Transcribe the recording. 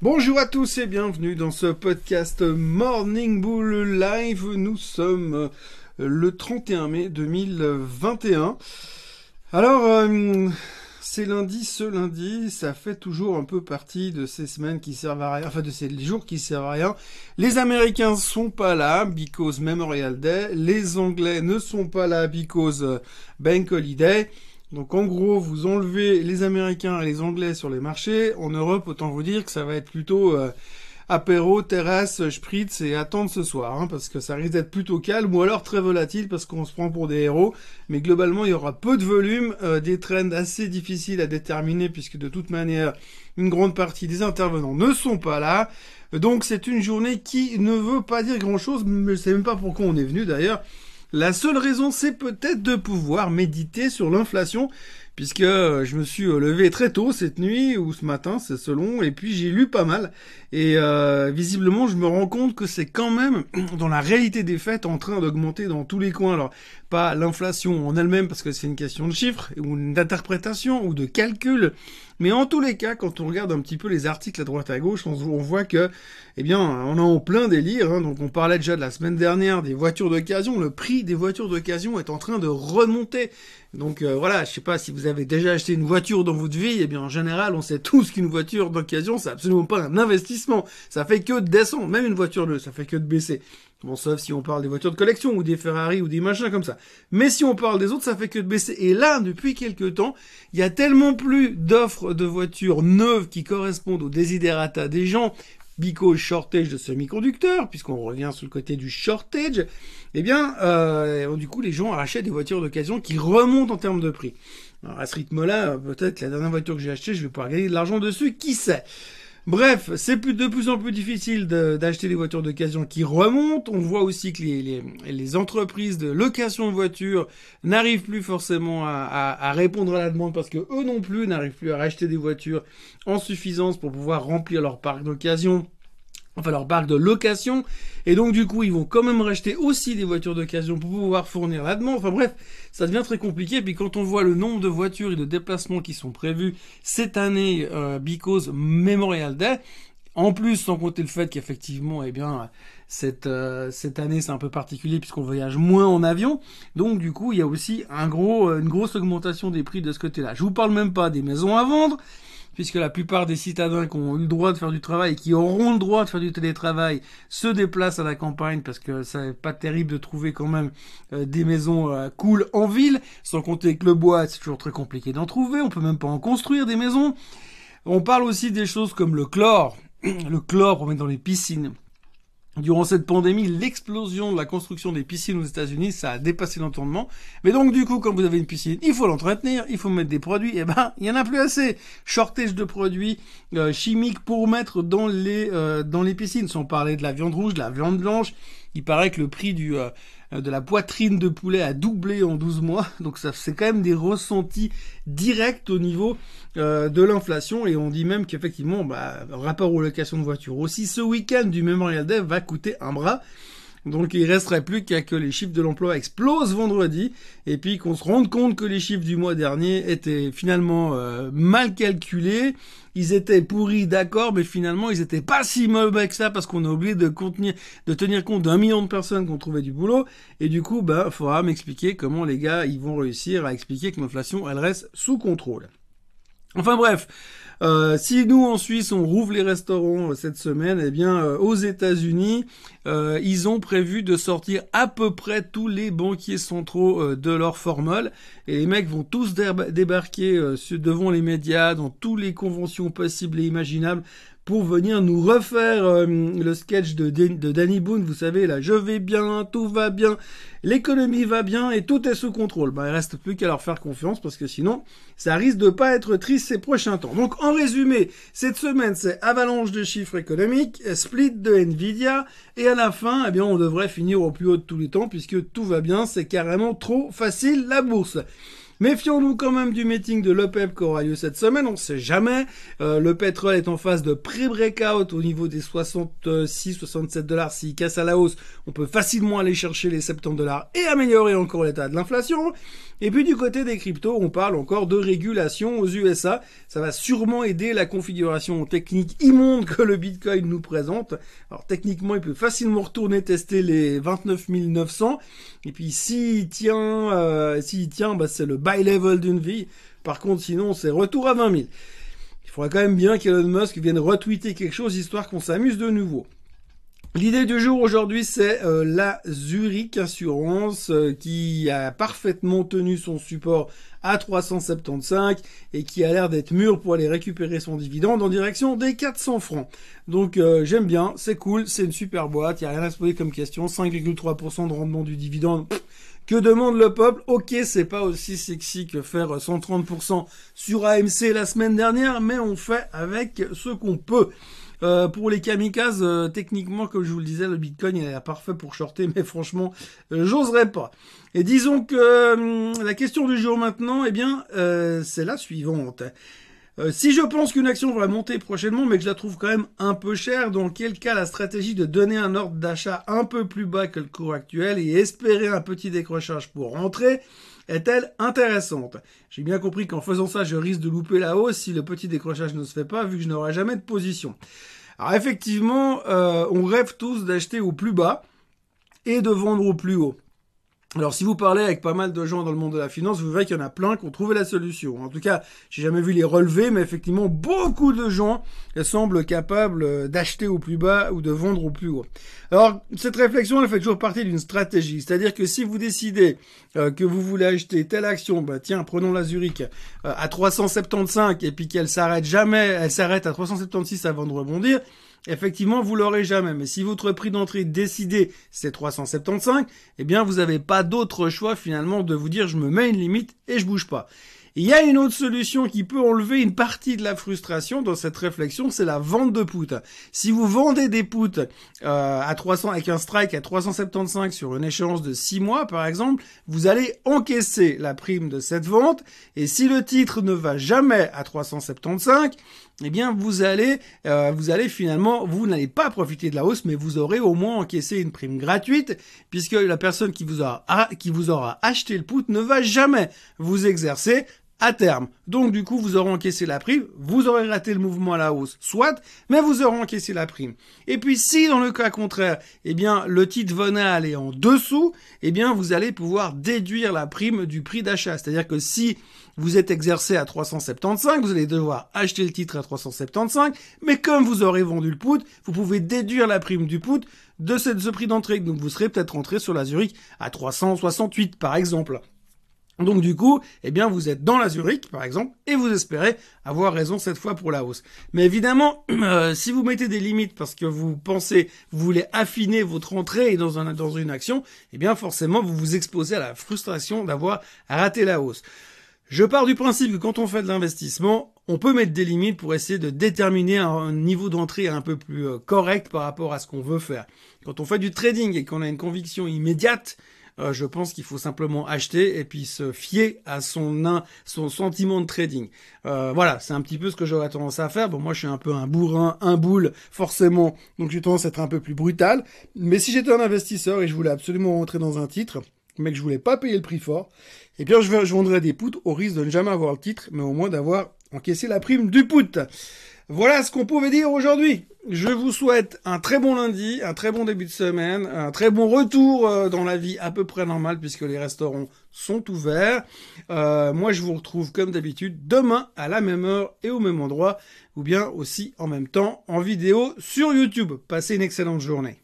Bonjour à tous et bienvenue dans ce podcast Morning Bull Live. Nous sommes euh, le 31 mai 2021. Alors, euh, c'est lundi, ce lundi, ça fait toujours un peu partie de ces semaines qui servent à rien, enfin de ces jours qui servent à rien. Les Américains sont pas là, because Memorial Day. Les Anglais ne sont pas là, because Bank Holiday. Donc en gros, vous enlevez les Américains et les Anglais sur les marchés. En Europe, autant vous dire que ça va être plutôt euh, apéro, terrasse, spritz et attendre ce soir, hein, parce que ça risque d'être plutôt calme ou alors très volatile parce qu'on se prend pour des héros. Mais globalement, il y aura peu de volume, euh, des trends assez difficiles à déterminer puisque de toute manière, une grande partie des intervenants ne sont pas là. Donc c'est une journée qui ne veut pas dire grand-chose, mais je sais même pas pourquoi on est venu d'ailleurs. La seule raison, c'est peut-être de pouvoir méditer sur l'inflation, puisque euh, je me suis euh, levé très tôt cette nuit ou ce matin, c'est selon, et puis j'ai lu pas mal. Et euh, visiblement, je me rends compte que c'est quand même, dans la réalité des faits, en train d'augmenter dans tous les coins. Alors, pas l'inflation en elle-même, parce que c'est une question de chiffres, ou d'interprétation, ou de calcul, mais en tous les cas, quand on regarde un petit peu les articles à droite à gauche, on, voit que, eh bien, on a en plein délire. Hein. donc on parlait déjà de la semaine dernière des voitures d'occasion. Le prix des voitures d'occasion est en train de remonter. Donc voilà, je sais pas si vous avez déjà acheté une voiture dans votre vie, eh bien en général, on sait tous qu'une voiture d'occasion, c'est absolument pas un investissement. Ça fait que descendre, même une voiture neuve, ça fait que de baisser. Bon, sauf si on parle des voitures de collection ou des Ferrari ou des machins comme ça. Mais si on parle des autres, ça fait que de baisser. Et là, depuis quelques temps, il y a tellement plus d'offres de voitures neuves qui correspondent aux desiderata des gens, because shortage de semi-conducteurs, puisqu'on revient sur le côté du shortage, eh bien, euh, du coup, les gens achètent des voitures d'occasion qui remontent en termes de prix. Alors, à ce rythme-là, peut-être la dernière voiture que j'ai achetée, je vais pouvoir gagner de l'argent dessus, qui sait? Bref, c'est de plus en plus difficile d'acheter des voitures d'occasion qui remontent. On voit aussi que les, entreprises de location de voitures n'arrivent plus forcément à, répondre à la demande parce que eux non plus n'arrivent plus à racheter des voitures en suffisance pour pouvoir remplir leur parc d'occasion enfin leur parc de location, et donc du coup ils vont quand même racheter aussi des voitures d'occasion pour pouvoir fournir la demande. Enfin bref, ça devient très compliqué. Et puis quand on voit le nombre de voitures et de déplacements qui sont prévus cette année, euh, because Memorial Day, en plus sans compter le fait qu'effectivement, eh bien cette euh, cette année c'est un peu particulier puisqu'on voyage moins en avion, donc du coup il y a aussi un gros une grosse augmentation des prix de ce côté-là. Je vous parle même pas des maisons à vendre puisque la plupart des citadins qui ont eu le droit de faire du travail qui auront le droit de faire du télétravail se déplacent à la campagne parce que c'est pas terrible de trouver quand même euh, des maisons euh, cool en ville, sans compter que le bois c'est toujours très compliqué d'en trouver, on peut même pas en construire des maisons. On parle aussi des choses comme le chlore, le chlore pour mettre dans les piscines. Durant cette pandémie, l'explosion de la construction des piscines aux États-Unis, ça a dépassé l'entendement. Mais donc, du coup, quand vous avez une piscine, il faut l'entretenir, il faut mettre des produits. Et eh ben, il y en a plus assez. Shortage de produits euh, chimiques pour mettre dans les euh, dans les piscines. Sans parler de la viande rouge, de la viande blanche. Il paraît que le prix du euh, de la poitrine de poulet a doublé en 12 mois. Donc ça c'est quand même des ressentis directs au niveau euh, de l'inflation et on dit même qu'effectivement bah, rapport aux locations de voitures aussi ce week-end du Memorial Day va coûter un bras. Donc il resterait plus qu'à que les chiffres de l'emploi explosent vendredi et puis qu'on se rende compte que les chiffres du mois dernier étaient finalement euh, mal calculés. Ils étaient pourris, d'accord, mais finalement ils étaient pas si mauvais que ça parce qu'on a oublié de tenir compte d'un million de personnes qui ont trouvé du boulot. Et du coup, bah, faudra m'expliquer comment les gars ils vont réussir à expliquer que l'inflation elle reste sous contrôle. Enfin bref, euh, si nous en Suisse on rouvre les restaurants euh, cette semaine, eh bien euh, aux États-Unis ils ont prévu de sortir à peu près tous les banquiers centraux de leur formule et les mecs vont tous débarquer devant les médias dans toutes les conventions possibles et imaginables pour venir nous refaire euh, le sketch de, Danny Boone, vous savez, là, je vais bien, tout va bien, l'économie va bien et tout est sous contrôle. Bah, il reste plus qu'à leur faire confiance parce que sinon, ça risque de pas être triste ces prochains temps. Donc, en résumé, cette semaine, c'est avalanche de chiffres économiques, split de Nvidia, et à la fin, eh bien, on devrait finir au plus haut de tous les temps puisque tout va bien, c'est carrément trop facile la bourse. Méfions-nous quand même du meeting de l'OPEP qui aura lieu cette semaine, on ne sait jamais. Euh, le pétrole est en phase de pré-breakout au niveau des 66-67 dollars. S'il casse à la hausse, on peut facilement aller chercher les 70 dollars et améliorer encore l'état de l'inflation. Et puis du côté des cryptos, on parle encore de régulation aux USA. Ça va sûrement aider la configuration technique immonde que le Bitcoin nous présente. Alors techniquement, il peut facilement retourner tester les 29 900. Et puis s'il tient, euh, s'il tient, bah, c'est le level d'une vie. Par contre, sinon, c'est retour à 20 000. Il faudrait quand même bien qu'Elon Musk vienne retweeter quelque chose histoire qu'on s'amuse de nouveau. L'idée du jour aujourd'hui, c'est euh, la Zurich Assurance euh, qui a parfaitement tenu son support à 375 et qui a l'air d'être mûr pour aller récupérer son dividende en direction des 400 francs. Donc euh, j'aime bien, c'est cool, c'est une super boîte, il n'y a rien à se poser comme question, 5,3% de rendement du dividende. Que demande le peuple? Ok, c'est pas aussi sexy que faire 130% sur AMC la semaine dernière, mais on fait avec ce qu'on peut. Euh, pour les kamikazes, euh, techniquement, comme je vous le disais, le Bitcoin il est parfait pour shorter, mais franchement, euh, j'oserais pas. Et disons que hum, la question du jour maintenant, eh bien, c'est la suivante. Si je pense qu'une action va monter prochainement, mais que je la trouve quand même un peu chère, dans quel cas la stratégie de donner un ordre d'achat un peu plus bas que le cours actuel et espérer un petit décrochage pour rentrer est-elle intéressante? J'ai bien compris qu'en faisant ça, je risque de louper la hausse si le petit décrochage ne se fait pas, vu que je n'aurai jamais de position. Alors effectivement, euh, on rêve tous d'acheter au plus bas et de vendre au plus haut. Alors si vous parlez avec pas mal de gens dans le monde de la finance, vous verrez qu'il y en a plein qui ont trouvé la solution. En tout cas, j'ai jamais vu les relever, mais effectivement, beaucoup de gens semblent capables euh, d'acheter au plus bas ou de vendre au plus haut. Alors cette réflexion, elle fait toujours partie d'une stratégie. C'est-à-dire que si vous décidez euh, que vous voulez acheter telle action, bah tiens, prenons la Zurich euh, à 375 et puis qu'elle s'arrête jamais, elle s'arrête à 376 avant de rebondir, effectivement, vous l'aurez jamais. Mais si votre prix d'entrée décidé, c'est 375, eh bien, vous n'avez pas d'autre choix, finalement, de vous dire, je me mets une limite et je bouge pas. Il y a une autre solution qui peut enlever une partie de la frustration dans cette réflexion, c'est la vente de puts. Si vous vendez des puts euh, à 300 avec un strike à 375 sur une échéance de 6 mois par exemple, vous allez encaisser la prime de cette vente et si le titre ne va jamais à 375, eh bien vous allez euh, vous allez finalement vous n'allez pas profiter de la hausse mais vous aurez au moins encaissé une prime gratuite puisque la personne qui vous aura qui vous aura acheté le put ne va jamais vous exercer à terme. Donc du coup, vous aurez encaissé la prime, vous aurez raté le mouvement à la hausse, soit, mais vous aurez encaissé la prime. Et puis si dans le cas contraire, eh bien le titre venait à aller en dessous, eh bien vous allez pouvoir déduire la prime du prix d'achat. C'est-à-dire que si vous êtes exercé à 375, vous allez devoir acheter le titre à 375, mais comme vous aurez vendu le put, vous pouvez déduire la prime du put de ce, prix d'entrée. Donc vous serez peut-être rentré sur la Zurich à 368 par exemple. Donc du coup, eh bien, vous êtes dans la Zurich, par exemple, et vous espérez avoir raison cette fois pour la hausse. Mais évidemment, euh, si vous mettez des limites parce que vous pensez, vous voulez affiner votre entrée dans, dans une action, eh bien, forcément, vous vous exposez à la frustration d'avoir raté la hausse. Je pars du principe que quand on fait de l'investissement, on peut mettre des limites pour essayer de déterminer un niveau d'entrée un peu plus euh, correct par rapport à ce qu'on veut faire. Quand on fait du trading et qu'on a une conviction immédiate, euh, je pense qu'il faut simplement acheter et puis se fier à son son sentiment de trading. Euh, voilà, c'est un petit peu ce que j'aurais tendance à faire. Bon, moi je suis un peu un bourrin, un boule, forcément, donc j'ai tendance à être un peu plus brutal. Mais si j'étais un investisseur et je voulais absolument rentrer dans un titre, mais que je voulais pas payer le prix fort, eh bien je, je vendrais des poutres au risque de ne jamais avoir le titre, mais au moins d'avoir encaissé la prime du put. Voilà ce qu'on pouvait dire aujourd'hui. Je vous souhaite un très bon lundi, un très bon début de semaine, un très bon retour euh, dans la vie à peu près normale puisque les restaurants sont ouverts. Euh, moi, je vous retrouve comme d'habitude demain à la même heure et au même endroit ou bien aussi en même temps en vidéo sur YouTube. Passez une excellente journée.